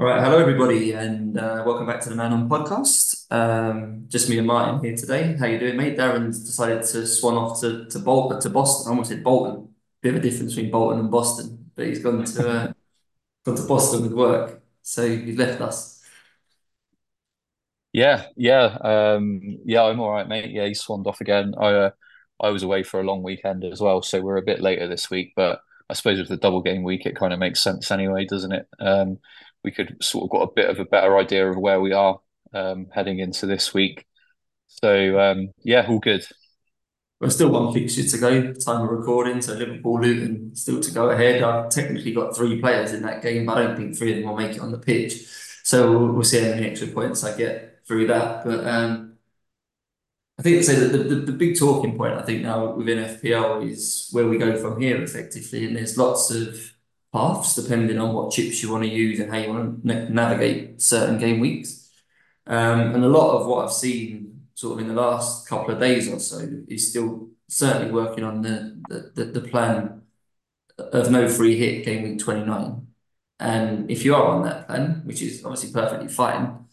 All right, hello everybody, and uh, welcome back to the Man On podcast. Um, just me and Martyn here today. How you doing, mate? Darren's decided to swan off to to Bolton, to Boston. I almost said Bolton. Bit of a difference between Bolton and Boston, but he's gone to uh, gone to Boston with work, so he's left us. Yeah, yeah, um, yeah. I'm all right, mate. Yeah, he swanned off again. I uh, I was away for a long weekend as well, so we're a bit later this week. But I suppose with the double game week, it kind of makes sense anyway, doesn't it? Um, we could sort of got a bit of a better idea of where we are um, heading into this week. So um, yeah, all good. We're still one fixture to go, time of recording. So Liverpool Luton still to go ahead. I've technically got three players in that game, but I don't think three of them will make it on the pitch. So we'll, we'll see how many extra points I get through that. But um, I think so the, the, the big talking point I think now within FPL is where we go from here effectively, and there's lots of paths depending on what chips you want to use and how you want to navigate certain game weeks. Um, and a lot of what I've seen sort of in the last couple of days or so is still certainly working on the the, the plan of no free hit game week 29. And if you are on that plan, which is obviously perfectly fine,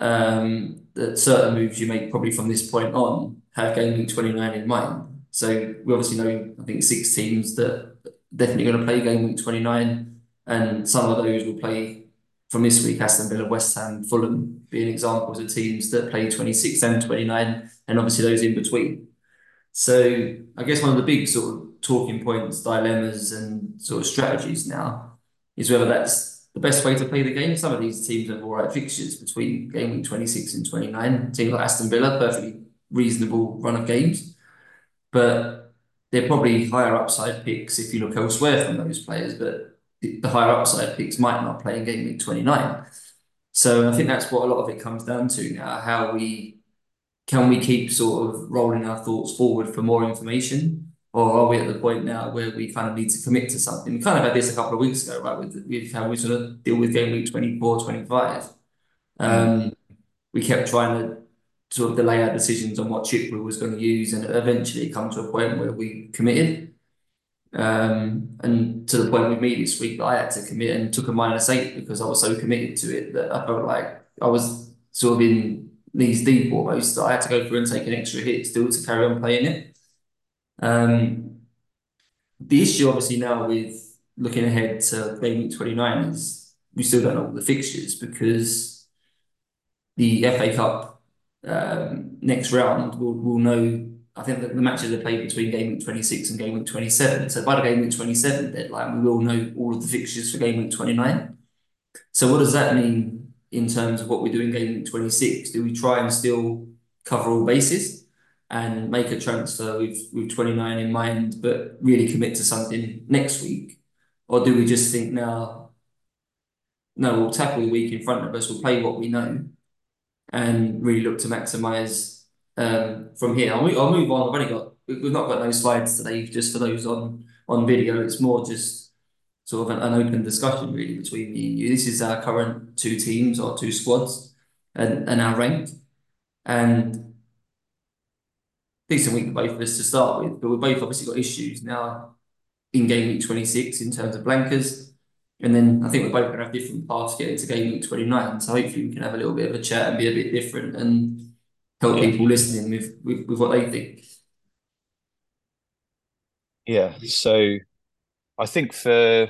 um, that certain moves you make probably from this point on have game week 29 in mind. So we obviously know, I think, six teams that definitely going to play game week 29, and some of those will play from this week Aston Villa, West Ham, Fulham being examples of teams that play 26 and 29, and obviously those in between. So I guess one of the big sort of talking points, dilemmas, and sort of strategies now is whether that's the best way to play the game. Some of these teams have all right fixtures between game week 26 and 29. Teams like Aston Villa, perfectly reasonable run of games. But they're probably higher upside picks if you look elsewhere from those players, but the higher upside picks might not play in game week 29. So I think that's what a lot of it comes down to now, how we can we keep sort of rolling our thoughts forward for more information, or are we at the point now where we kind of need to commit to something? We kind of had this a couple of weeks ago, right, with, with how we sort of deal with game week 24, 25. Um, we kept trying to sort of delay our decisions on what chip we was going to use, and eventually come to a point where we committed. Um, and to the point with me this week I had to commit and took a minus eight because I was so committed to it that I felt like I was sort of in knees deep almost. I had to go through and take an extra hit still to carry on playing it. Um, the issue obviously now with looking ahead to week 29 is we still don't know all the fixtures because the FA Cup um, next round, we'll, we'll know. I think that the matches are played between game week 26 and game week 27. So by the game week 27 deadline, we will know all of the fixtures for game week 29. So what does that mean in terms of what we do in game week 26? Do we try and still cover all bases and make a transfer with, with 29 in mind, but really commit to something next week? Or do we just think now, no, we'll tackle the week in front of us, we'll play what we know, and really look to maximise um, from here. I'll, I'll move on. I've only got we've not got no slides today, just for those on on video. It's more just sort of an, an open discussion really between me and you. This is our current two teams or two squads and, and our rank. And decent week for both of us to start with, but we've both obviously got issues now in game week 26 in terms of blankers. And then I think we're both going to have different paths getting to game week 29. So hopefully we can have a little bit of a chat and be a bit different and help yeah. people listening with, with, with what they think. Yeah. So I think for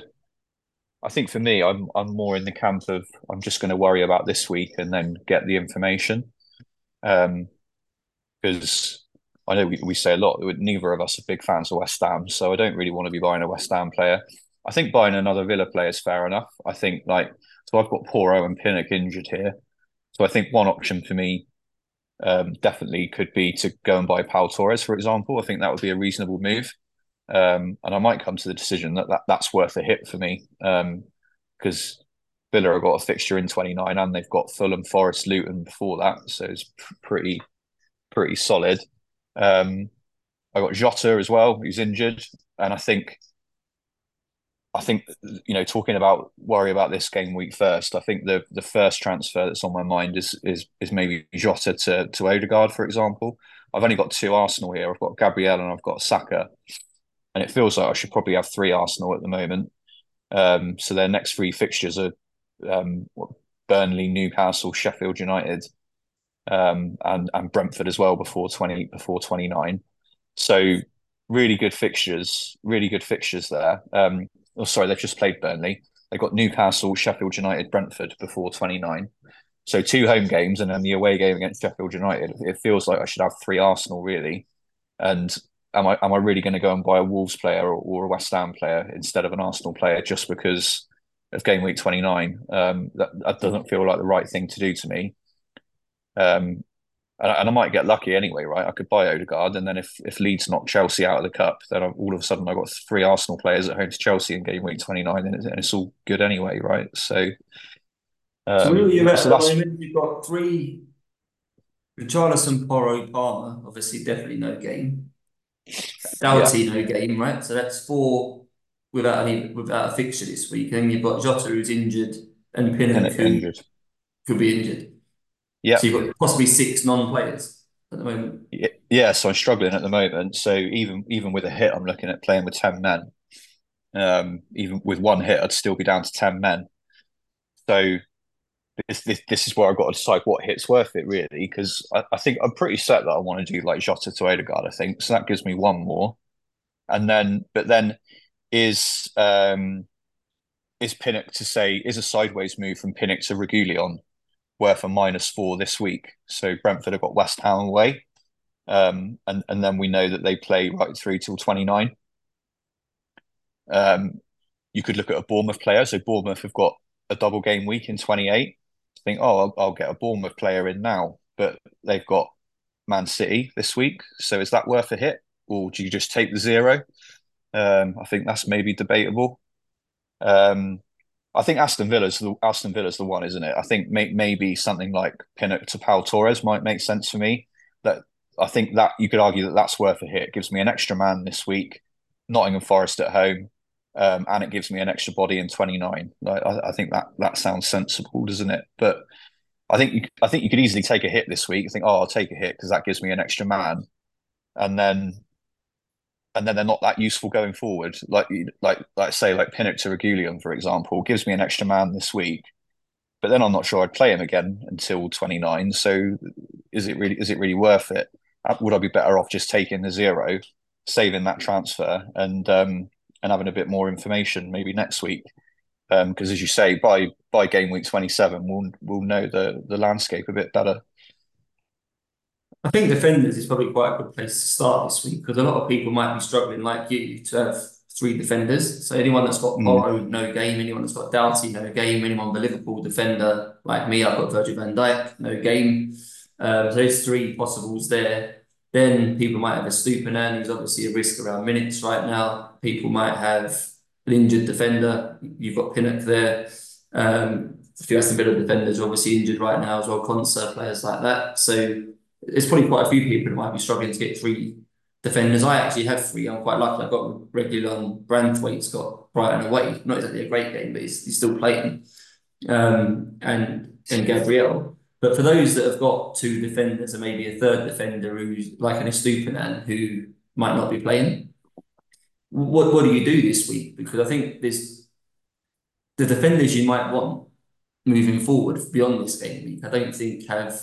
I think for me, I'm I'm more in the camp of I'm just going to worry about this week and then get the information. Um, because I know we, we say a lot. Neither of us are big fans of West Ham, so I don't really want to be buying a West Ham player. I think buying another Villa player is fair enough. I think like so I've got Porro and Pinnock injured here, so I think one option for me um, definitely could be to go and buy Pau Torres, for example. I think that would be a reasonable move, um, and I might come to the decision that, that that's worth a hit for me because um, Villa have got a fixture in twenty nine and they've got Fulham, Forest, Luton before that, so it's pr- pretty pretty solid. Um, I got Jota as well, who's injured, and I think I think you know talking about worry about this game week first. I think the the first transfer that's on my mind is is is maybe Jota to to Odegaard, for example. I've only got two Arsenal here. I've got Gabriel and I've got Saka, and it feels like I should probably have three Arsenal at the moment. Um, so their next three fixtures are um, Burnley, Newcastle, Sheffield United, um, and and Brentford as well before twenty before twenty nine. So really good fixtures, really good fixtures there. Um, oh, sorry, they've just played Burnley. They got Newcastle, Sheffield United, Brentford before twenty nine. So two home games and then the away game against Sheffield United. It feels like I should have three Arsenal really. And am I am I really going to go and buy a Wolves player or, or, a West Ham player instead of an Arsenal player just because of game week twenty nine? Um, that, that doesn't feel like the right thing to do to me. Um, and, and, I might get lucky anyway, right? I could buy Odegaard, and then if if Leeds knock Chelsea out of the cup, then I've, all of a sudden I've got three Arsenal players at home to Chelsea in game week twenty nine, and, and it's all good anyway, right? So. Um, so really, you've got three Richarlison, Porro, Palmer. Obviously, definitely no game. Doughty, yeah. no game, right? So that's four without any without a fixture this week. And you've got Jota who's injured and Pinnock who injured. could be injured. Yeah. So you've got possibly six non-players at the moment. Yeah, so I'm struggling at the moment. So even even with a hit, I'm looking at playing with ten men. Um, even with one hit, I'd still be down to ten men. So this this, this is where I've got to decide what hit's worth it really, because I, I, think I'm pretty set that I want to do like Jota to Odegaard. I think so. That gives me one more, and then but then is um is Pinnock to say is a sideways move from Pinnock to Reguilón worth a minus four this week. So Brentford have got West Ham away. Um, and, and then we know that they play right through till 29. Um, you could look at a Bournemouth player. So Bournemouth have got a double game week in 28. Think, oh, I'll, I'll get a Bournemouth player in now. But they've got Man City this week. So is that worth a hit? Or do you just take the zero? Um, I think that's maybe debatable. Um, I think Aston Villa's the Aston Villa's the one, isn't it? I think may, maybe something like Pinnock to Pau Torres might make sense for me. That I think that you could argue that that's worth a hit. It gives me an extra man this week, Nottingham Forest at home, um, and it gives me an extra body in twenty nine. Like, I, I, think that that sounds sensible, doesn't it? But I think you, I think you could easily take a hit this week. think, oh, I'll take a hit because that gives me an extra man, and then and then they're not that useful going forward. Like like like say like Pinnock to Reguilón, for example, gives me an extra man this week, but then I'm not sure I'd play him again until 29. So is it really is it really worth it? Uh, would I be better off just taking the zero, saving that transfer, and um, and having a bit more information maybe next week? Because um, as you say, by by game week 27, we'll we'll know the the landscape a bit better. I think defenders is probably quite a good place to start this week because a lot of people might be struggling, like you, to have three defenders. So anyone that's got mm. no game. Anyone that's got Doughty, no game. Anyone with a Liverpool defender like me, I've got Virgil van Dijk, no game. Um, so there's three possibles there. Then people might have a Estupiñán, who's obviously a risk around minutes right now. People might have an injured defender. You've got Pinnock there. Um, a few Aston Villa defenders are obviously injured right now as well. Konsa, players like that. So there's probably quite a few people who might be struggling to get three defenders. I actually have three. I'm quite lucky. I've got Reguilón Branthwaite's got Brighton away. Not exactly a great game, but he's, he's still playing. Um, and and Gabriel. But for those that have got two defenders and maybe a third defender who's like an Estupiñán who might not be playing, what what do you do this week? Because I think there's the defenders you might want moving forward beyond this game week. I don't think have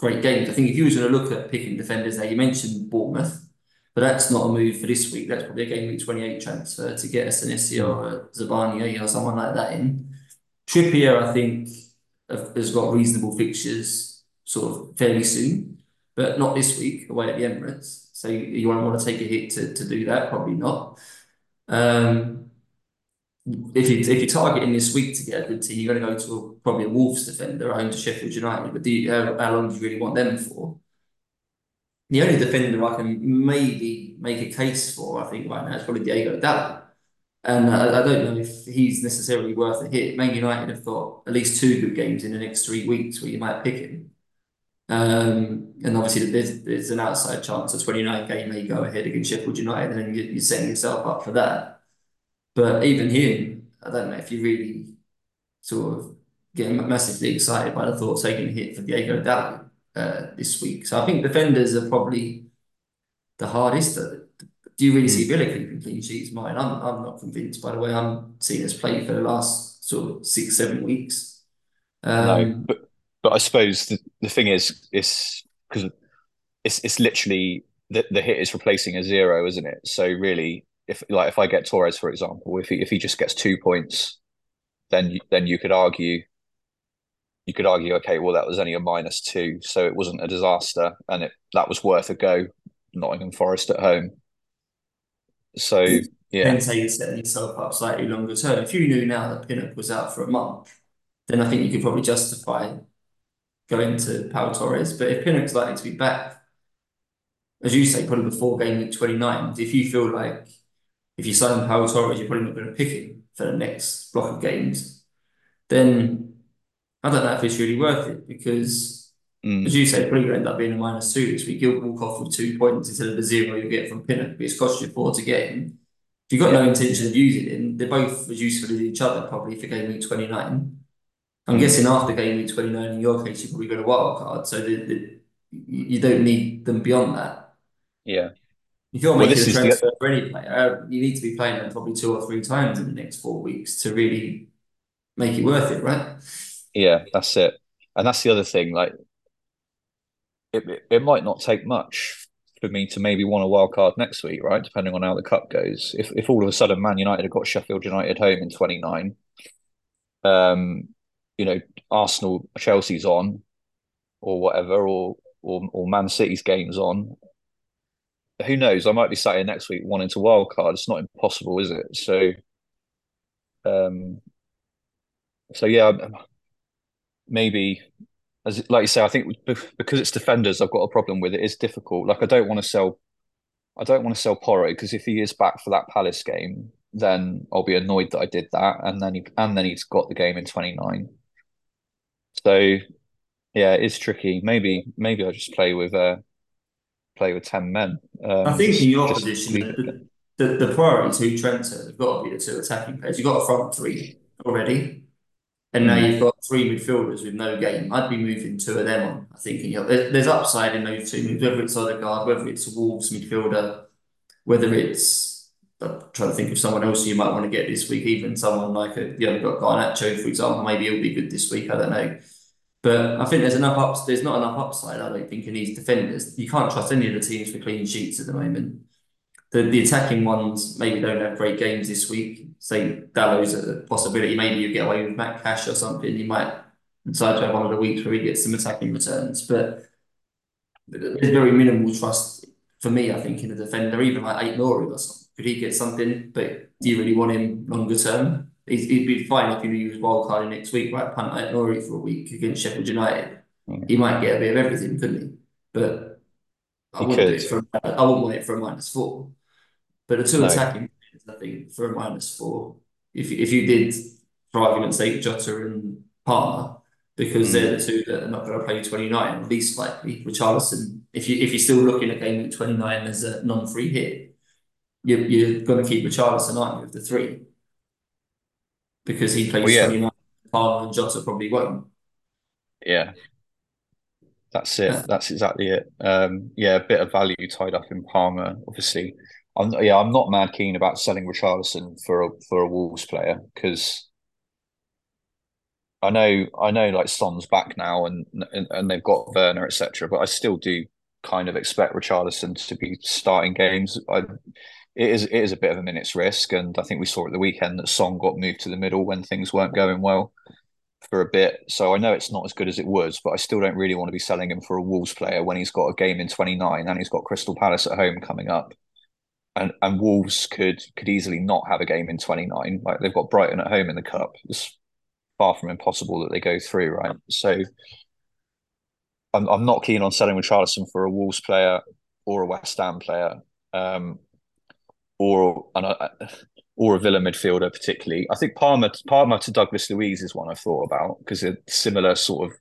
great games. I think if you were going to look at picking defenders there, you mentioned Bournemouth, but that's not a move for this week. That's probably a game week 28 transfer to get a Senesi or a or someone like that in. Trippier, I think, has got reasonable fixtures sort of fairly soon, but not this week away at the Emirates. So you, you won't want to take a hit to, to do that, probably not. Um, if you if you're targeting this week to get a good team, you're going to go to a, probably a Wolves defender home to Sheffield United. But do you, how, how long do you really want them for? The only defender I can maybe make a case for, I think, right now is probably Diego Dalot. And I, I, don't know if he's necessarily worth a hit. Man United have got at least two good games in the next three weeks where you might pick him. Um, and obviously, there's, there's an outside chance a 29 game may go ahead against Sheffield United, and you're setting yourself up for that. But even him, I don't know if you really sort of get massively excited by the thought of taking a hit for Diego Dalot uh, this week. So I think defenders are probably the hardest. Do you really see hmm. Villa keeping clean sheets? Mine, I'm, I'm not convinced. By the way, I'm seeing us play for the last sort of six, seven weeks. Um, no, but but I suppose the, the thing is, it's because it's it's literally the, the hit is replacing a zero, isn't it? So really, if like if I get Torres for example, if he if he just gets two points, then then you could argue you could argue, okay, well that was only a minus two, so it wasn't a disaster, and it that was worth a go. Nottingham Forest at home. So yeah, then say you're setting yourself up slightly longer term. If you knew now that Pinnock was out for a month, then I think you could probably justify going to Pau Torres. But if Pinnock's likely to be back, as you say, probably before game week 29, if you feel like if you sign Pau Torres, you're probably not going to pick him for the next block of games, then I don't know if it's really worth it because, mm. as you say, probably going to end up being a minus two this week. You'll walk off with two points instead of the zero you get from Pinnock, but it's cost you four to get him. If you've got yeah. no intention of using him, they're both as useful as each other probably for game week 29. I'm mm. guessing after game week 29, in your case, you probably got a wild card, so the, the, you don't need them beyond that. Yeah. If you're making well, a transfer the... for any player, you need to be playing them probably two or three times in the next four weeks to really make it worth it, right? Yeah, that's it. And that's the other thing. Like, it, it might not take much for me to maybe want a wild card next week, right? Depending on how the cup goes. If if all of a sudden Man United have got Sheffield United home in 29, um, you know, Arsenal, Chelsea's on, or whatever, or or or Man City's games on. Who knows? I might be sat here next week wanting to wild card. It's not impossible, is it? So, um, so yeah, maybe as like you say, I think because it's defenders, I've got a problem with it. It's difficult. Like I don't want to sell, I don't want to sell Porro because if he is back for that Palace game, then I'll be annoyed that I did that, and then he and then he's got the game in twenty nine. So yeah, it's tricky. Maybe maybe I just play with uh play with ten men. Um, I think in your position, the, the, the priority to Trent have got to be the two attacking players. You've got a front three already. And now you've got three midfielders with no game. I'd be moving two of them on. I think you know, there's upside in those two moves, whether it's Odegaard, whether it's a Wolves midfielder, whether it's I'm trying to think of someone else you might want to get this week, even someone like a you know got Garnacho, for example. Maybe he'll be good this week. I don't know. But I think there's enough ups. There's not enough upside. I don't think in these defenders. You can't trust any of the teams for clean sheets at the moment the, the attacking ones maybe don't have great games this week. Say Dalot's a possibility. Maybe you get away with Matt Cash or something. You might decide to have one of the weeks where he gets some attacking returns. But there's very minimal trust for me, I think, in a defender, even like Aït-Nouri or something. Could he get something? But do you really want him longer term? He'd, he'd be fine if you use wildcard next week, right? Punt Aït-Nouri for a week against Sheffield United. Mm. He might get a bit of everything, couldn't he? But I wouldn't, do it for, I wouldn't want it for a minus four. But the two no. attacking I think, for a minus four, if if you did, for argument's sake, Jota and Palmer, because mm. they're the two that are not going to play 29, least likely. Richarlison, if you if you're still looking at game week 29 as a non-free hit, you're, you're going to keep Richarlison, aren't you, of the three? Because he plays well, yeah. 29, Palmer and Jota probably won't. Yeah. That's it. Yeah. That's exactly it. Um, yeah, a bit of value tied up in Palmer, obviously. I'm yeah, I'm not mad keen about selling Richarlison for a for a Wolves player because I know I know like Son's back now and and, and they've got Werner etc. But I still do kind of expect Richarlison to be starting games. I, it is it is a bit of a minute's risk, and I think we saw at the weekend that Son got moved to the middle when things weren't going well for a bit. So I know it's not as good as it was, but I still don't really want to be selling him for a Wolves player when he's got a game in 29 and he's got Crystal Palace at home coming up and and Wolves could could easily not have a game in 29. Like they've got Brighton at home in the cup. It's far from impossible that they go through, right? So I'm I'm not keen on selling Richarlison for a Wolves player or a West Ham player, um, or or a Villa midfielder particularly. I think Palmer Palmer to Douglas Luiz is one I thought about because it's similar sort of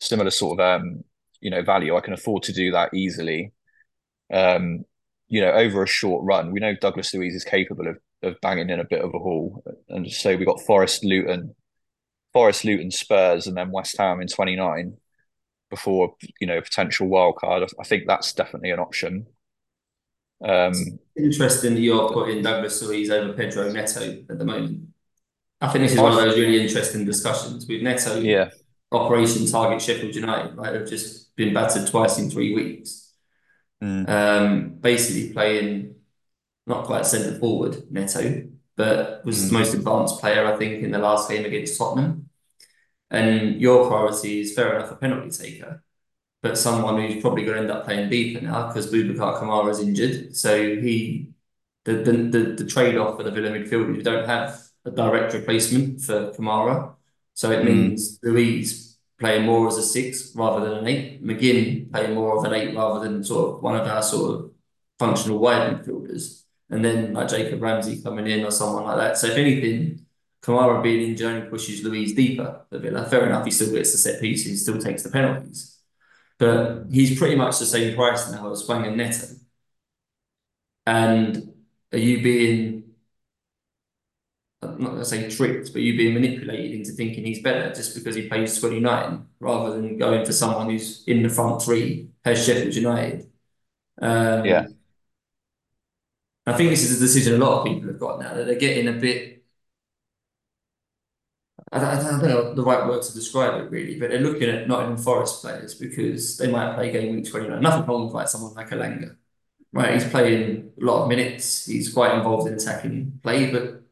similar sort of um, you know value. I can afford to do that easily. Um, you know, over a short run, we know Douglas Luiz is capable of of banging in a bit of a haul. And so we got Forest, Luton, Forest, Luton, Spurs, and then West Ham in 29 before, you know, potential wild card. I think that's definitely an option. Um, interesting that you're putting Douglas Luiz over Pedro Neto at the moment. I think this is one of those really interesting discussions with Neto. Yeah. Operation Target Sheffield United, right? Have just been battered twice in three weeks. Mm. Um, basically playing not quite centre forward, Neto, but was Mm. the most advanced player, I think, in the last game against Tottenham. And your priority is fair enough a penalty taker, but someone who's probably going to end up playing deeper now because Boubacar Kamara is injured. So he, the the the, the trade off for the Villa midfield, you don't have a direct replacement for Kamara. So it Mm. means Luiz playing more as a six rather than an eight. McGinn playing more of an eight rather than sort of one of our sort of functional wide midfielders. And then like Jacob Ramsey coming in or someone like that. So if anything, Kamara being in only pushes Luiz deeper for Villa. Fair enough, he still gets the set pieces, he still takes the penalties. But he's pretty much the same price now as Hwang and Neto. And are you being I'm not gonna say tricked, but you being manipulated into thinking he's better just because he plays 29 rather than going for someone who's in the front three, has Sheffield United. Um, Yeah. I think this is a decision a lot of people have got now that they're getting a bit. I don't, I don't know the right word to describe it really, but they're looking at Nottingham Forest players because they might play game week 29. Nothing wrong with like someone like Elanga, right? He's playing a lot of minutes. He's quite involved in attacking play, but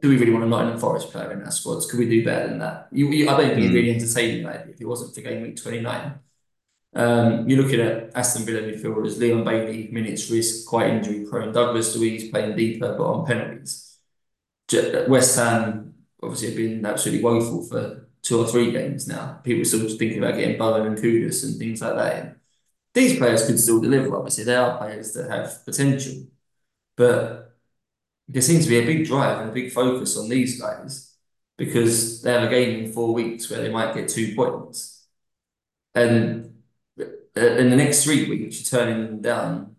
do we really want a Nottingham Forest player in our squads? Could we do better than that? You, you, I don't think Mm. it's really entertaining that if it wasn't for game week 29. Um, you're looking at Aston Villa midfielders, Leon Bailey, minutes risk, quite injury prone. Douglas Luiz playing deeper, but on penalties. West Ham obviously have been absolutely woeful for two or three games now. People still thinking about getting Bowen and Kudus and things like that in. These players could still deliver, obviously. They are players that have potential. But there seems to be a big drive and a big focus on these guys because they have a game in four weeks where they might get two points. And uh, in the next three weeks, you're turning them down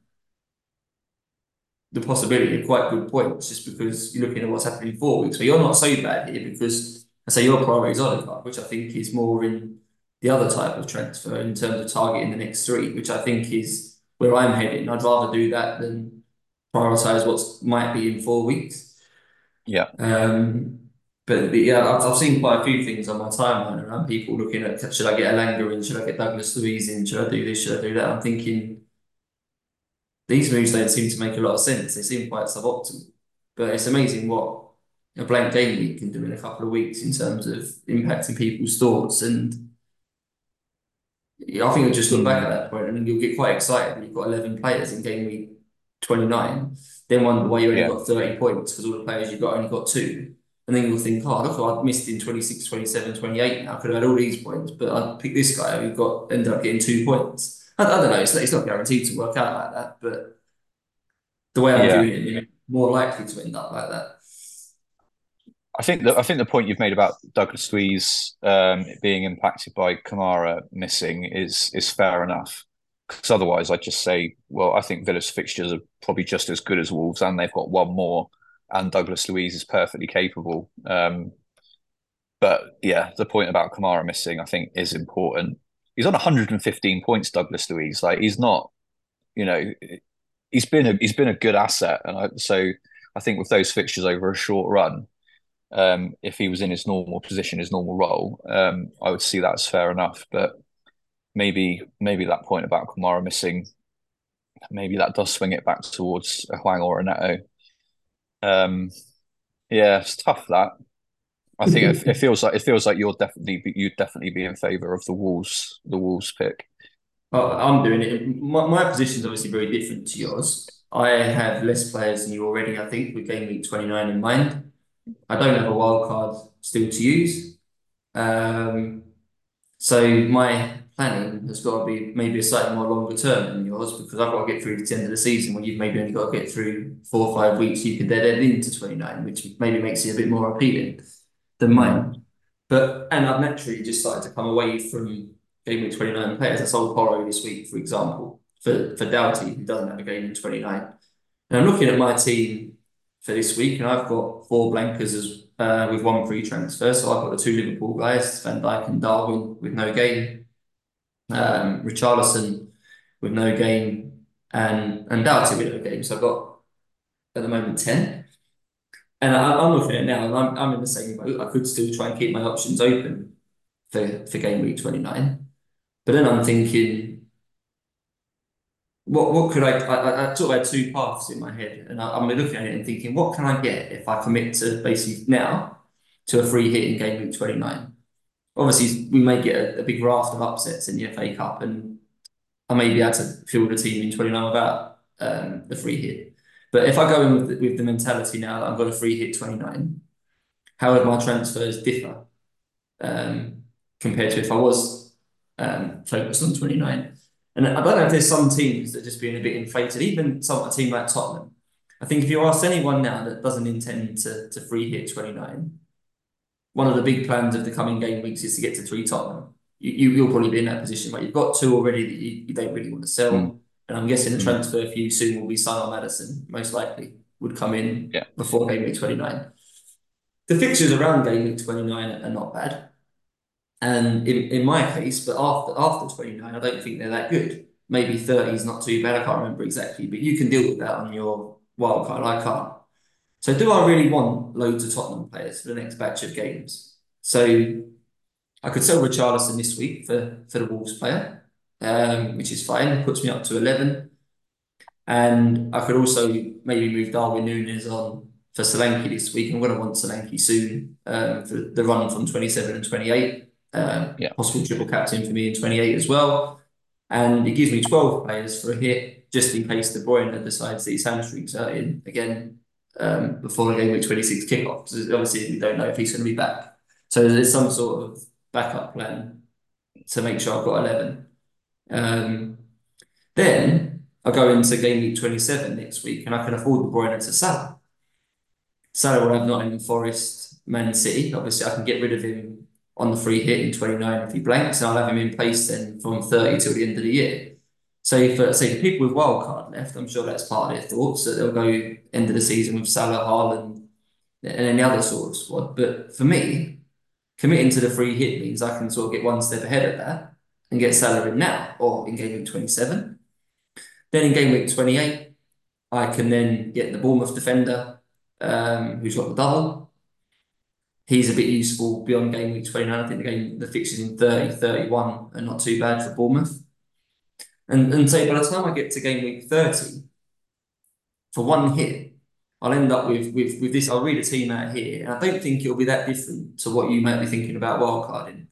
the possibility of quite good points just because you're looking at what's happening in four weeks. But you're not so bad here because I say your priority is Odegaard, which I think is more in the other type of transfer in terms of targeting the next three, which I think is where I'm heading. I'd rather do that than prioritize what might be in four weeks. Yeah. Um, but the, yeah, I've, I've seen quite a few things on my timeline around people looking at should I get Elanga in, should I get Douglas Luiz in, should I do this, should I do that? I'm thinking these moves don't seem to make a lot of sense. They seem quite suboptimal. But it's amazing what a blank game week can do in a couple of weeks in terms of impacting people's thoughts. And I think you'll just look back at that point and you'll get quite excited when you've got 11 players in game week 29. Then wonder why you only Yeah. got 30 points because all the players you've got only got two. And then you'll think, oh, look, I missed in 26, 27, 28 now. I could have had all these points, but I picked this guy who got ended up getting two points. I, I don't know, it's, it's not guaranteed to work out like that, but the way I'm Yeah. doing it, you're more likely to end up like that. I think that I think the point you've made about Douglas Luiz um, being impacted by Kamara missing is is fair enough. Because otherwise, I'd just say, well, I think Villa's fixtures are probably just as good as Wolves, and they've got one more, and Douglas Luiz is perfectly capable. Um, but yeah, the point about Kamara missing, I think, is important. He's on 115 points, Douglas Luiz. Like he's not, you know, he's been a he's been a good asset, and I, so I think with those fixtures over a short run, um, if he was in his normal position, his normal role, um, I would see that as fair enough. But maybe maybe that point about Kamara missing, maybe that does swing it back towards a Hwang or a Neto. Um, yeah, it's tough that. I think it, it feels like it feels like you're definitely you'd definitely be in favour of the Wolves the Wolves pick. Well, I'm doing it. My, my position is obviously very different to yours. I have less players than you already, I think, with game week 29 in mind. I don't have a wild card still to use. Um, so my planning has got to be maybe a slightly more longer term than yours because I've got to get through to the end of the season when you've maybe only got to get through four or five weeks. You could then end into 29, which maybe makes it a bit more appealing than mine. But and I've naturally just started to come away from game week 29 players. I sold Porro this week, for example, for, for Doughty, who doesn't have a game in 29. And I'm looking at my team for this week, and I've got four blankers as uh, with one free transfer. So I've got the two Liverpool guys, Van Dijk and Darwin, with no game. Um, Richarlison with no game, and and Doughty with no game. So I've got at the moment 10. And I, I'm looking at it now, and I'm, I'm in the same boat. I could still try and keep my options open for, for game week 29. But then I'm thinking, what what could I, I, I sort of had two paths in my head, and I, am looking at it and thinking, what can I get if I commit to basically now to a free hit in game week 29? Obviously, we may get a, a big raft of upsets in the FA Cup, and I may be able to field a team in 29 without um, the free hit. But if I go in with the, with the mentality now that I've got a free hit 29, how would my transfers differ um, compared to if I was um, focused on 29? And I don't know if there's some teams that are just being a bit inflated, even some a team like Tottenham. I think if you ask anyone now that doesn't intend to, to free hit 29, one of the big plans of the coming game weeks is to get to three Tottenham. You, you, will probably be in that position, but you've got two already that you, you don't really want to sell. Mm. And I'm guessing the hmm. transfer for you soon will be Son or Maddison, most likely, would come in yeah. before game week 29. The fixtures around game week 29 are not bad. And in, in my case, but after after 29, I don't think they're that good. Maybe 30 is not too bad. I can't remember exactly, but you can deal with that on your wild card. I can't. So do I really want loads of Tottenham players for the next batch of games? So I could sell Richarlison this week for, for the Wolves player, um, which is fine. It puts me up to 11. And I could also maybe move Darwin Nunez on for Solanke this week. I'm going to want Solanke soon um, for the run from 27 and 28. Um, yeah. Possible triple captain for me in 28 as well. And it gives me 12 players for a hit, just in case De Bruyne decides that his hamstrings are in again um, before the game week 26 kickoff. Because obviously, we don't know if he's going to be back. So there's some sort of backup plan to make sure I've got 11. Um, then I go into game week 27 next week and I can afford De Bruyne to Salah. Salah will have Nottingham Forest, Man City. Obviously, I can get rid of him on the free hit in 29 if he blanks, and I'll have him in place then from 30 till the end of the year. So for say for people with wildcard left, I'm sure that's part of their thoughts that they'll go end of the season with Salah, Haaland, and any other sort of squad. But for me, committing to the free hit means I can sort of get one step ahead of that and get Salah in now or in game week 27. Then in game week 28, I can then get the Bournemouth defender um, who's got the double he's a bit useful beyond game week 29. I think the game, the fixtures in 30, 31 are not too bad for Bournemouth. And, and so by the time I get to game week 30, for one hit, I'll end up with, with, with this. I'll read a team out here, and I don't think it'll be that different to what you might be thinking about wildcarding.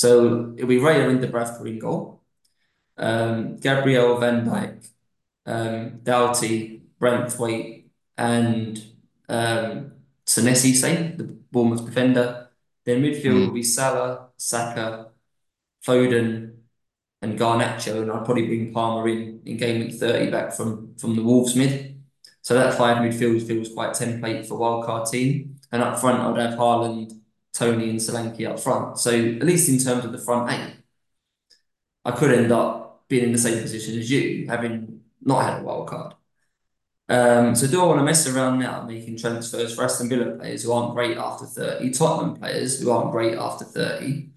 So it'll be Raya and Dubravka in goal, um, Gabriel Van Dijk, um, Doughty, Branthwaite, and um, Senesi, say, the Bournemouth defender. Then midfield mm. will be Salah, Saka, Foden, and Garnacho, and I'd probably bring Palmer in in game week 30 back from, from the Wolves mid. So that five midfield feels quite template for wildcard team. And up front, I'd have Haaland, Toney, and Solanke up front. So at least in terms of the front eight, I could end up being in the same position as you, having not had a wild card. Um, so do I want to mess around now making transfers for Aston Villa players who aren't great after 30, Tottenham players who aren't great after 30,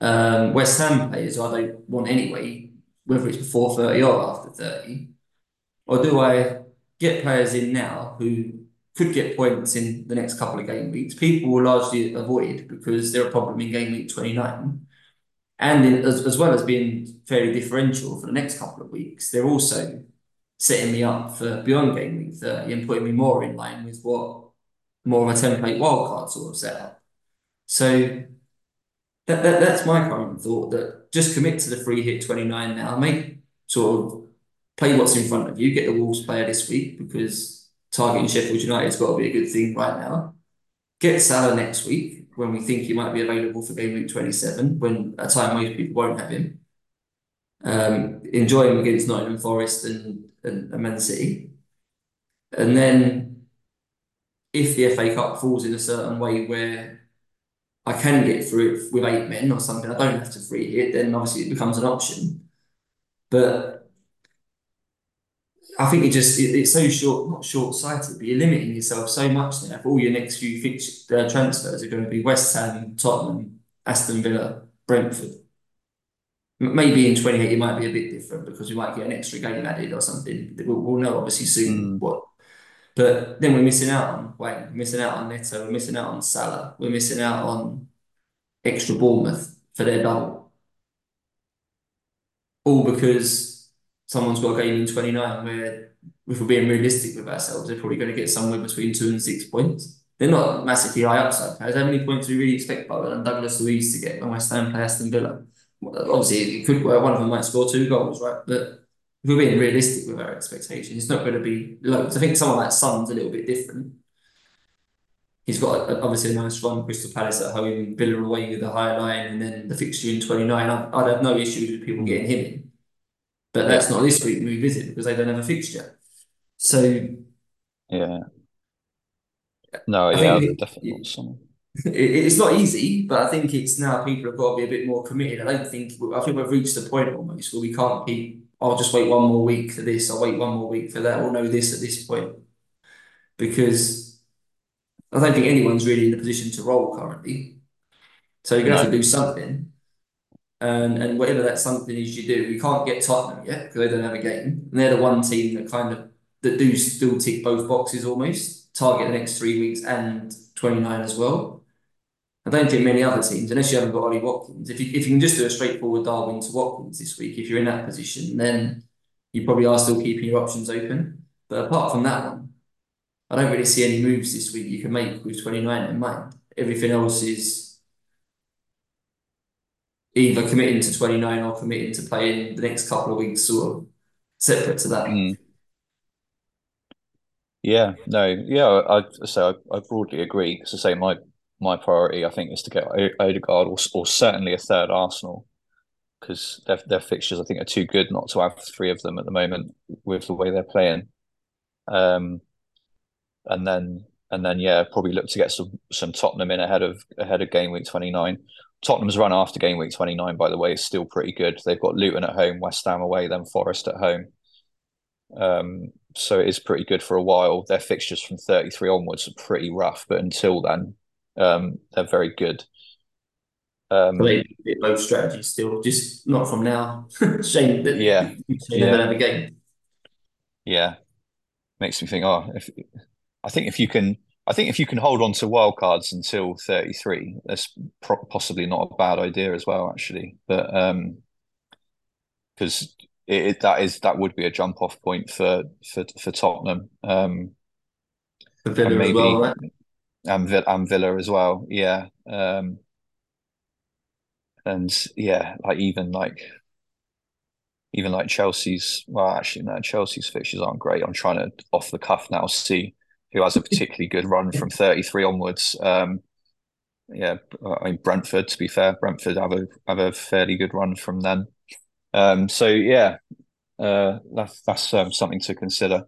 um, West Ham players who I don't want anyway, whether it's before 30 or after 30? Or do I get players in now who could get points in the next couple of game weeks? People will largely avoid because they're a problem in game week 29. And in, as, as well as being fairly differential for the next couple of weeks, they're also setting me up for beyond game week 30 and putting me more in line with what more of a template wildcard sort of setup. So that, that that's my current thought that just commit to the free hit 29 now, make sort of play what's in front of you, get the Wolves player this week because targeting Sheffield United's got to be a good thing right now. Get Salah next week when we think he might be available for game week 27, when a time most people won't have him. Um, enjoy him against Nottingham Forest and and, and Man City. And then if the FA Cup falls in a certain way where I can get through it with eight men or something, I don't have to free it, then obviously it becomes an option. But I think it just it, it's so short, not short sighted, but you're limiting yourself so much now. If all your next few uh, transfers are going to be West Ham, Tottenham, Aston Villa, Brentford. Maybe in 28 it might be a bit different because we might get an extra game added or something. We'll, we'll know obviously soon mm. what But then we're missing out on Hwang, we're missing out on Neto, we're missing out on Salah, we're missing out on extra Bournemouth for their double. All because someone's got a game in 29 where, if we're being realistic with ourselves, they're probably going to get somewhere between two and six points. They're not massively high upside players. How many points do we really expect Bowen and Douglas Luiz to get when West Ham play Aston Villa? Obviously, it could well, one of them might score two goals, right? But if we're being realistic with our expectations, it's not going to be loads. I think someone like Son's a little bit different. He's got a, obviously a nice run, Crystal Palace at home, Villa away with the high line, and then the fixture in 29. I'd, I'd have no issues with people getting him in. But that's not this week we visit because they don't have a fixture. So yeah. No, I yeah, think definitely it, it, it's not easy, but I think it's now people have got to be a bit more committed. I don't think I think we've reached the point almost where we can't keep. I'll just wait one more week for this. I'll wait one more week for that. We'll know this at this point because I don't think anyone's really in a position to roll currently. So you're gonna have to do something, and and whatever that something is you do, we can't get Tottenham yet because they don't have a game, and they're the one team that kind of that do still tick both boxes almost. Target the next three weeks and 29 as well. I don't think many other teams, unless you haven't got Ollie Watkins, if you if you can just do a straightforward Darwin to Watkins this week, if you're in that position, then you probably are still keeping your options open. But apart from that one, I don't really see any moves this week you can make with 29 in mind. Everything else is either committing to 29 or committing to playing the next couple of weeks sort of separate to that. Mm. Yeah, no, yeah, I so I, I broadly agree I say my my priority I think is to get Odegaard or or certainly a third Arsenal because their their fixtures I think are too good not to have three of them at the moment with the way they're playing. Um, and then and then yeah, probably look to get some some Tottenham in ahead of ahead of game week 29. Tottenham's run after game week 29, by the way, is still pretty good. They've got Luton at home, West Ham away, then Forest at home. Um, so it is pretty good for a while. Their fixtures from 33 onwards are pretty rough, but until then, um, they're very good. Um, So they fit both strategies still, just not from now. Shame that Yeah, they yeah. have a game. yeah, makes me think. Oh, if I think if you can, I think if you can hold on to wildcards until 33, that's pro- possibly not a bad idea as well, actually. But um, because it, it that is that would be a jump off point for for for Tottenham. Um, For and Villa as well, right? and, and Villa as well. Yeah. Um, and yeah, like even like even like Chelsea's. Well, actually, no, Chelsea's fixtures aren't great. I'm trying to off the cuff now see who has a particularly good run from 33 onwards. Um, yeah, I mean Brentford. To be fair, Brentford have a have a fairly good run from then. Um, so yeah, uh, that's that's um, something to consider.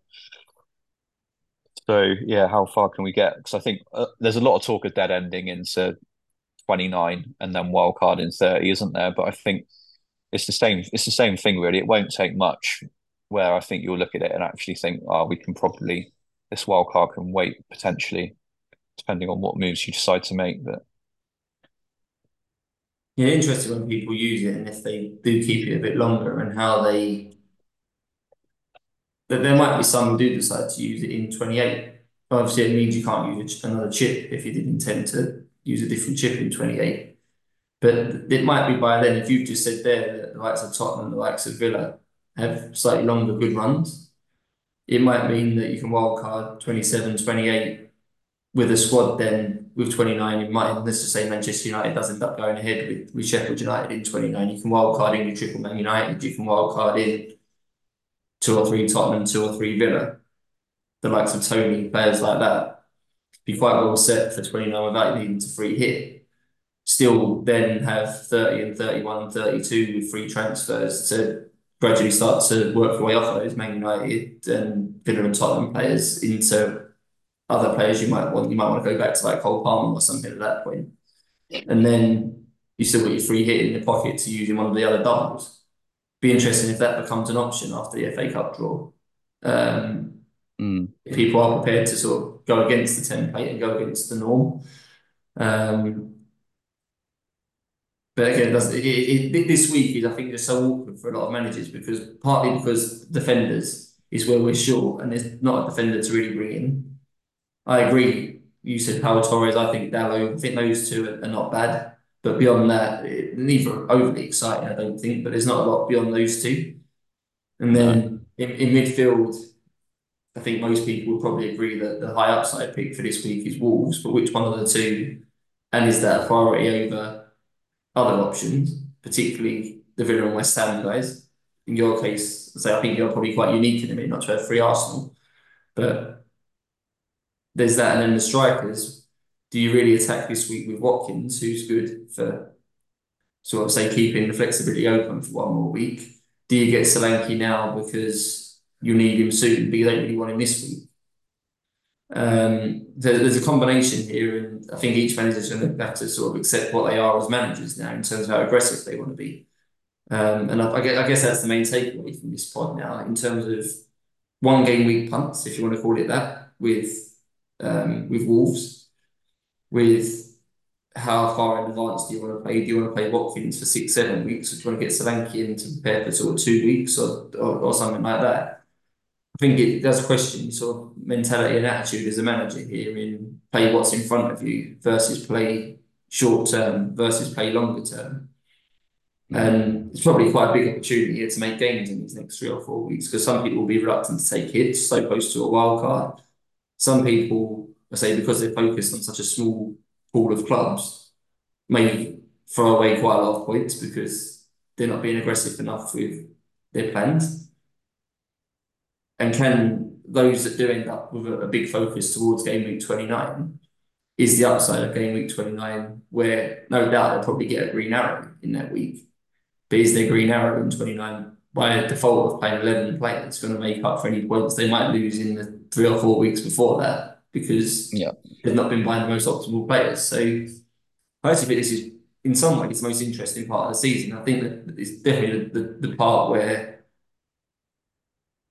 So yeah, how far can we get? Because I think uh, there's a lot of talk of dead ending into 29 and then wildcard in 30, isn't there? But I think it's the same. It's the same thing really. It won't take much. Where I think you'll look at it and actually think, oh, we can probably this wildcard can wait potentially, depending on what moves you decide to make. But Yeah, interesting when people use it and if they do keep it a bit longer and how they that there might be some do decide to use it in 28. Obviously, it means you can't use another chip if you didn't intend to use a different chip in 28. But it might be by then, if you've just said there that the likes of Tottenham, the likes of Villa have slightly longer good runs, it might mean that you can wildcard 27, 28 with a squad then with 29 in might, Let's just say Manchester United does end up going ahead with, with Sheffield United in 29. You can wildcard in your triple Man United, you can wildcard in two or three Tottenham, two or three Villa, the likes of Toney, players like that. Be quite well set for 29 without needing to free hit still then have 30 and 31 and 32 with free transfers to gradually start to work your way off those Man United and Villa and Tottenham players into other players you might want. You might want to go back to like Cole Palmer or something at that point. And then you still got your free hit in your pocket to use in one of the other doubles. Be interesting if that becomes an option after the FA Cup draw. Um, mm, if people are prepared to sort of go against the template and go against the norm. Um, but again, does, it, it, this week is, I think, just so awkward for a lot of managers because partly because defenders, is where we're short, and there's not a defender to really bring in. I agree. You said Pau Torres. I think Dalot. I think those two are, are not bad. But beyond that, it, neither overly exciting, I don't think. But there's not a lot beyond those two. And then in, in midfield, I think most people would probably agree that the high upside pick for this week is Wolves. But which one of the two, and is that a priority over other options, particularly the Villa and West Ham guys? In your case, say I think you're probably quite unique in a minute not to have free Arsenal, but there's that, and then the strikers. Do you really attack this week with Watkins, who's good for sort of say keeping the flexibility open for one more week? Do you get Solanke now because you need him soon, but you don't really want him this week? Um, there, there's a combination here, and I think each manager is going to have to sort of accept what they are as managers now in terms of how aggressive they want to be. Um, and I, I, guess, I guess that's the main takeaway from this pod now in terms of one game week punts, if you want to call it that, with um, with Wolves, with how far in advance do you want to play? Do you want to play Watkins for six, seven weeks, or do you want to get Solanke in to prepare for sort of two weeks or, or, or something like that? I think it does question your sort of mentality and attitude as a manager here in play what's in front of you versus play short term versus play longer term. And it's probably quite a big opportunity here to make gains in these next three or four weeks because some people will be reluctant to take hits so close to a wild card. Some people, I say, because they're focused on such a small pool of clubs, may throw away quite a lot of points because they're not being aggressive enough with their plans. And can those that do end up with a, a big focus towards game week 29 is the upside of game week 29, where no doubt they'll probably get a green arrow in that week but is their green arrow in 29 by default of playing 11 players going to make up for any points they might lose in the three or four weeks before that because yeah. they've not been buying the most optimal players. So think this is in some ways the most interesting part of the season. I think that it's definitely the, the, the part where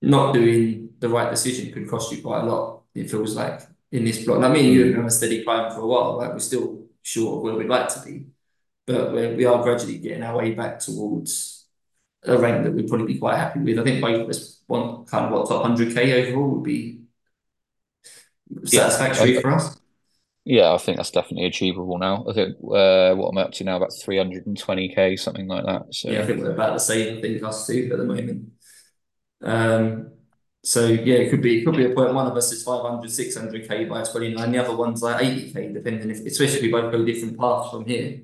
not doing the right decision could cost you quite a lot. It feels like in this block. I mean, you have been on a steady climb for a while, right? We're still short of where we'd like to be but we're, we are gradually getting our way back towards a rank that we'd probably be quite happy with. I think both of us want kind of what top 100k overall would be satisfactory yeah, for us. Yeah, I think that's definitely achievable now. I think uh, what I'm up to now about 320k, something like that. So yeah, I think we're about the same. I think us two at the moment. Um, so yeah, it could be it could be a point. One of us is 500, 600k by 29. The other one's like 80k, depending if especially if we both go different paths from here.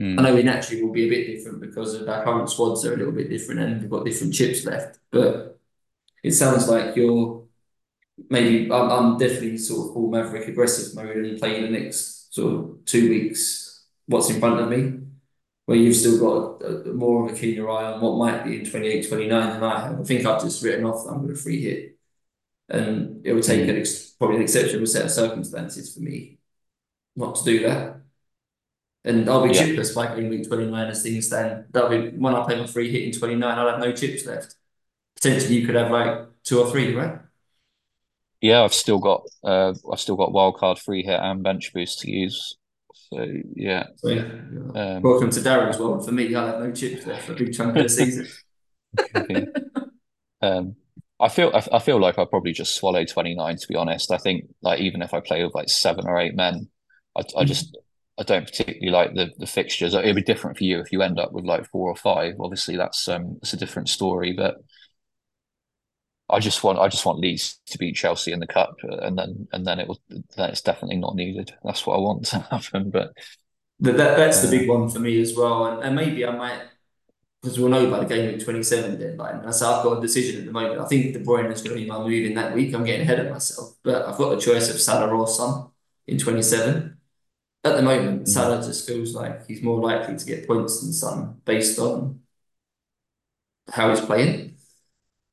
Mm. I know we naturally will be a bit different because of our current squads are a little bit different and we've got different chips left. But it sounds like you're maybe I'm, I'm definitely sort of full maverick aggressive mode and playing the next sort of two weeks. What's in front of me, where you've still got a, a, more of a keener eye on what might be in 28, 29 than I have. I think I've just written off that I'm going to free hit, and it would take mm. an probably an exceptional set of circumstances for me not to do that. And I'll be yeah. chipless by game week 29 as things stand. That'll be when I play my free hit in 29, I'll have no chips left. Potentially you could have like two or three, right? Yeah, I've still got uh I've still got wildcard free hit and bench boost to use. So yeah. So, yeah. Um, Welcome to Darren's world. For me, I'll have no chips left for a big chunk of the season. um I feel I, feel like I probably just swallow 29 to be honest. I think like even if I play with like seven or eight men, I, I just I don't particularly like the the fixtures. It'd be different for you if you end up with like four or five. Obviously, that's um it's a different story. But I just want I just want Leeds to beat Chelsea in the cup, and then and then it will then it's definitely not needed. That's what I want to happen. But that, that that's uh, the big one for me as well. And, and maybe I might because we'll know by the game week 27 deadline. And so I've got a decision at the moment. I think De Bruyne is going to be my move in that week. I'm getting ahead of myself, but I've got the choice of Salah or Son in 27 at the moment, mm. Salah just feels like he's more likely to get points than Son based on how he's playing.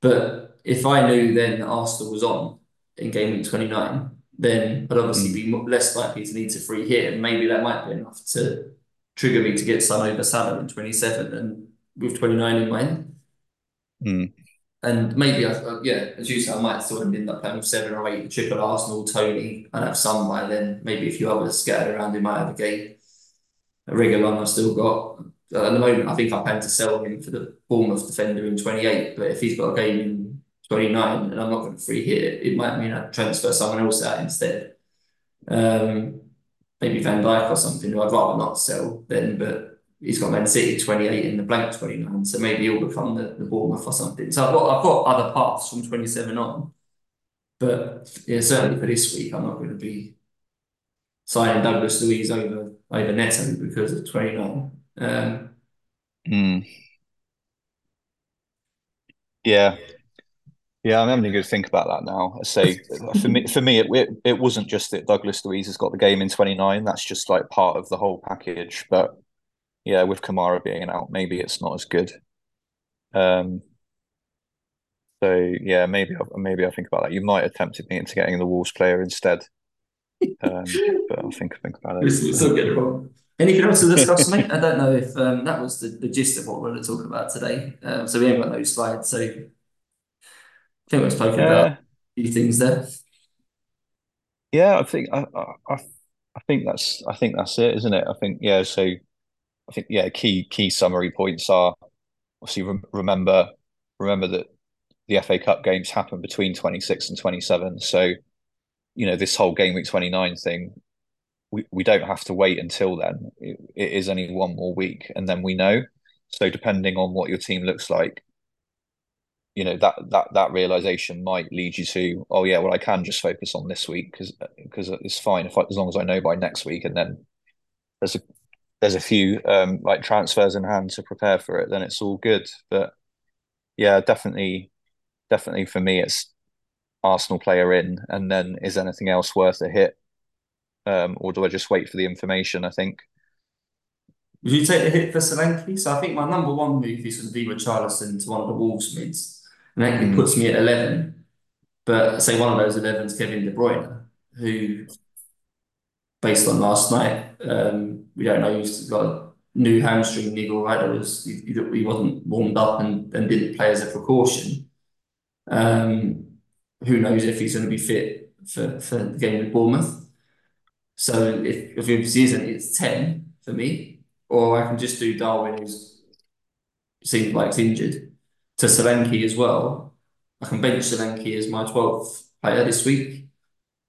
But if I knew then Arsenal was on in game week 29, then I'd obviously mm. be less likely to need to free hit. And maybe that might be enough to trigger me to get Son over Salah in 27 and with 29 in mind. Mm. And maybe, I, uh, yeah, as you said, I might still end up playing with seven or eight, triple Arsenal, Toney, and have some by then. Maybe a few others scattered around who might have a game. A Reguilón I've still got. Uh, at the moment, I think I plan to sell him for the Bournemouth defender in 28, but if he's got a game in 29 and I'm not going to free hit it, might mean I transfer someone else out instead. Um, maybe Van Dijk or something who I'd rather not sell then, but he's got Man City 28 in the blank 29, so maybe he'll become the, the Bournemouth or something. So I've got I've got other paths from 27 on. But yeah, certainly for this week, I'm not going to be signing Douglas Luiz over over Neto because of 29. Um, mm. Yeah, yeah, I'm having a good think about that now. I say for me, for me, it, it, it wasn't just that Douglas Luiz has got the game in 29. That's just like part of the whole package. But yeah, with Kamara being out, maybe it's not as good. Um. So yeah, maybe maybe I think about that. You might have tempted me into getting the Wolves player instead. Um, but I'll think think about it. It's, it wrong. Anything else to discuss, mate? I don't know if um, that was the, the gist of what we're going to talk about today. Um, so we haven't got those slides. So I think we've spoken yeah. about a few things there. Yeah, I think I, I, I think that's I think that's it, isn't it? I think yeah. So I think yeah, key key summary points are obviously re- remember remember that the FA Cup games happen between 26 and 27. So you know this whole game week 29 thing we, we don't have to wait until then it, it is only one more week and then we know so depending on what your team looks like you know that that that realization might lead you to oh yeah well I can just focus on this week because because it's fine if I, as long as I know by next week and then there's a there's a few um like transfers in hand to prepare for it then it's all good. But yeah definitely definitely for me it's Arsenal player in and then is anything else worth a hit? Um or do I just wait for the information I think? Would you take the hit for Solanke? So I think my number one move is going to be Richarlison to one of the Wolves mids and that mm. puts me at 11. But say one of those 11s Kevin De Bruyne, who, based on last night, um, we don't know he's got a new hamstring niggle, right? It was, he, he wasn't warmed up and, and didn't play as a precaution. Um, who knows if he's going to be fit for, for the game with Bournemouth. So if, if he isn't, it's 10 for me. Or I can just do Darwin, who's seems like he's injured to Solanke as well. I can bench Solanke as my 12th player this week.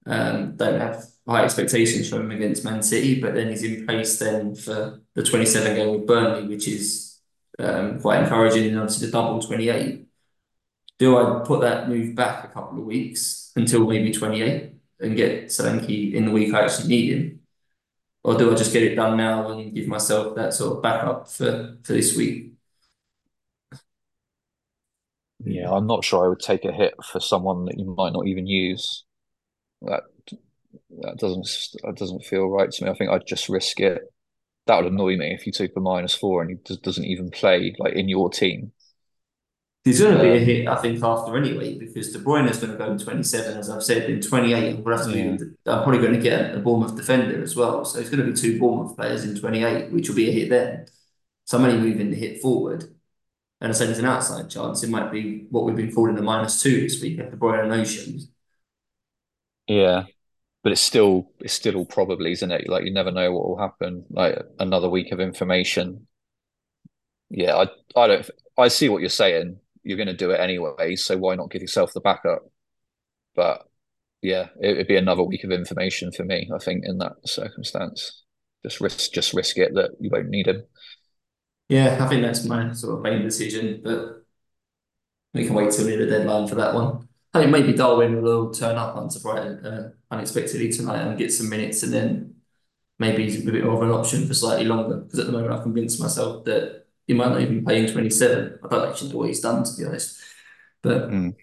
Um, don't have high expectations from him against Man City, but then he's in place then for the 27 game with Burnley, which is um, quite encouraging and obviously the double 28. Do I put that move back a couple of weeks until maybe 28 and get Solanke in the week I actually need him? Or do I just get it done now and give myself that sort of backup for, for this week? Yeah, I'm not sure I would take a hit for someone that you might not even use. That that doesn't that doesn't feel right to me. I think I'd just risk it. That would annoy me if you took a minus four and he just doesn't even play like in your team. There's going to be a um, hit, I think, after anyway, because De Bruyne is going to go in 27, as I've said, in 28. We'll have to yeah. I'm probably going to get a Bournemouth defender as well. So it's going to be two Bournemouth players in 28, which will be a hit then. So I'm only moving the hit forward. And I said there's an outside chance it might be what we've been calling a minus two this week after Brighton Oceans. Yeah, but it's still it's still all probably, isn't it? Like you never know what will happen. Like another week of information. Yeah, I I don't I see what you're saying. You're going to do it anyway, so why not give yourself the backup? But yeah, it, would be another week of information for me. I think in that circumstance, just risk just risk it that you won't need him. Yeah, I think that's my sort of main decision, but we can wait till near the deadline for that one. I think maybe Darwin will turn up uh, unexpectedly tonight and get some minutes, and then maybe he's a bit more of an option for slightly longer. Because at the moment, I've convinced myself that he might not even play in 27. I don't actually know what he's done, to be honest. But mm.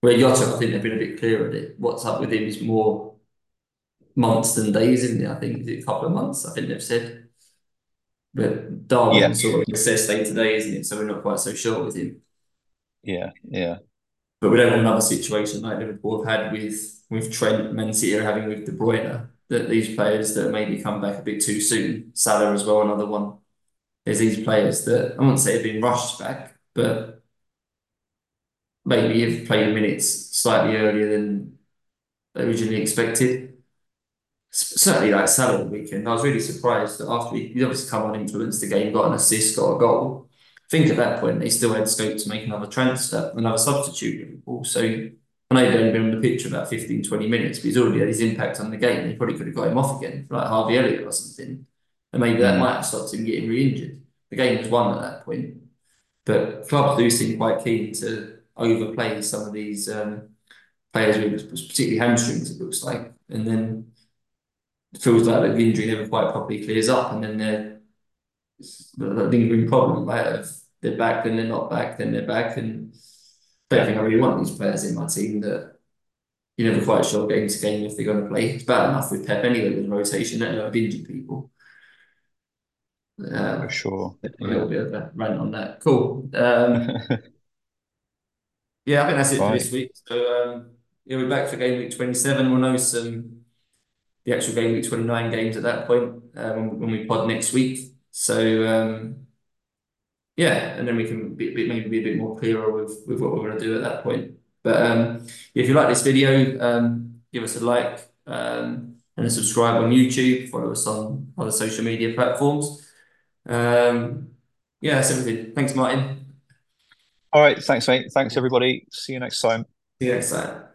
where Jota, I think they've been a bit clearer at it. What's up with him is more months than days, isn't it? I think it's a couple of months, I think they've said. But Darwin yeah. sort of assessed day to day, isn't it? So we're not quite so sure with him. Yeah, yeah. But we don't have another situation like Liverpool have had with with Trent, Man City are having with De Bruyne. That these players that maybe come back a bit too soon. Salah as well, another one. There's these players that I won't say have been rushed back, but maybe have played minutes slightly earlier than originally expected certainly like Salah the weekend. I was really surprised that after he, he obviously come on, influenced the game, got an assist, got a goal. I think at that point they still had scope to make another transfer, another substitute. Liverpool. So I know he'd only been on the pitch about 15, 20 minutes, but he's already had his impact on the game. They probably could have got him off again, like Harvey Elliott or something. And maybe that mm. might have stopped him getting re-injured. The game was won at that point. But clubs do seem quite keen to overplay some of these um, players with particularly hamstrings, it looks like. And then feels like the injury never quite properly clears up, and then they're the lingering problem, right? Of they're back, then they're not back, then they're back, and I don't think I really want these players in my team that you're never quite sure game to game if they're going to play. It's bad enough with Pep anyway with rotation, and I've injured people. Um, For sure. A little bit of a rant on that. Cool. Um, yeah, I think that's it right. for this week. So um, yeah, we're back for game week 27. We'll know some the actual game week 29 games at that point uh, when, we pod next week. So um, yeah, and then we can be, maybe be a bit more clearer with with what we're going to do at that point. But um, if you like this video, um, give us a like um, and a subscribe on YouTube. Follow us on other social media platforms. Um, yeah, that's everything. Thanks, Martyn. All right, thanks, mate. Thanks, everybody. See you next time. See you next time.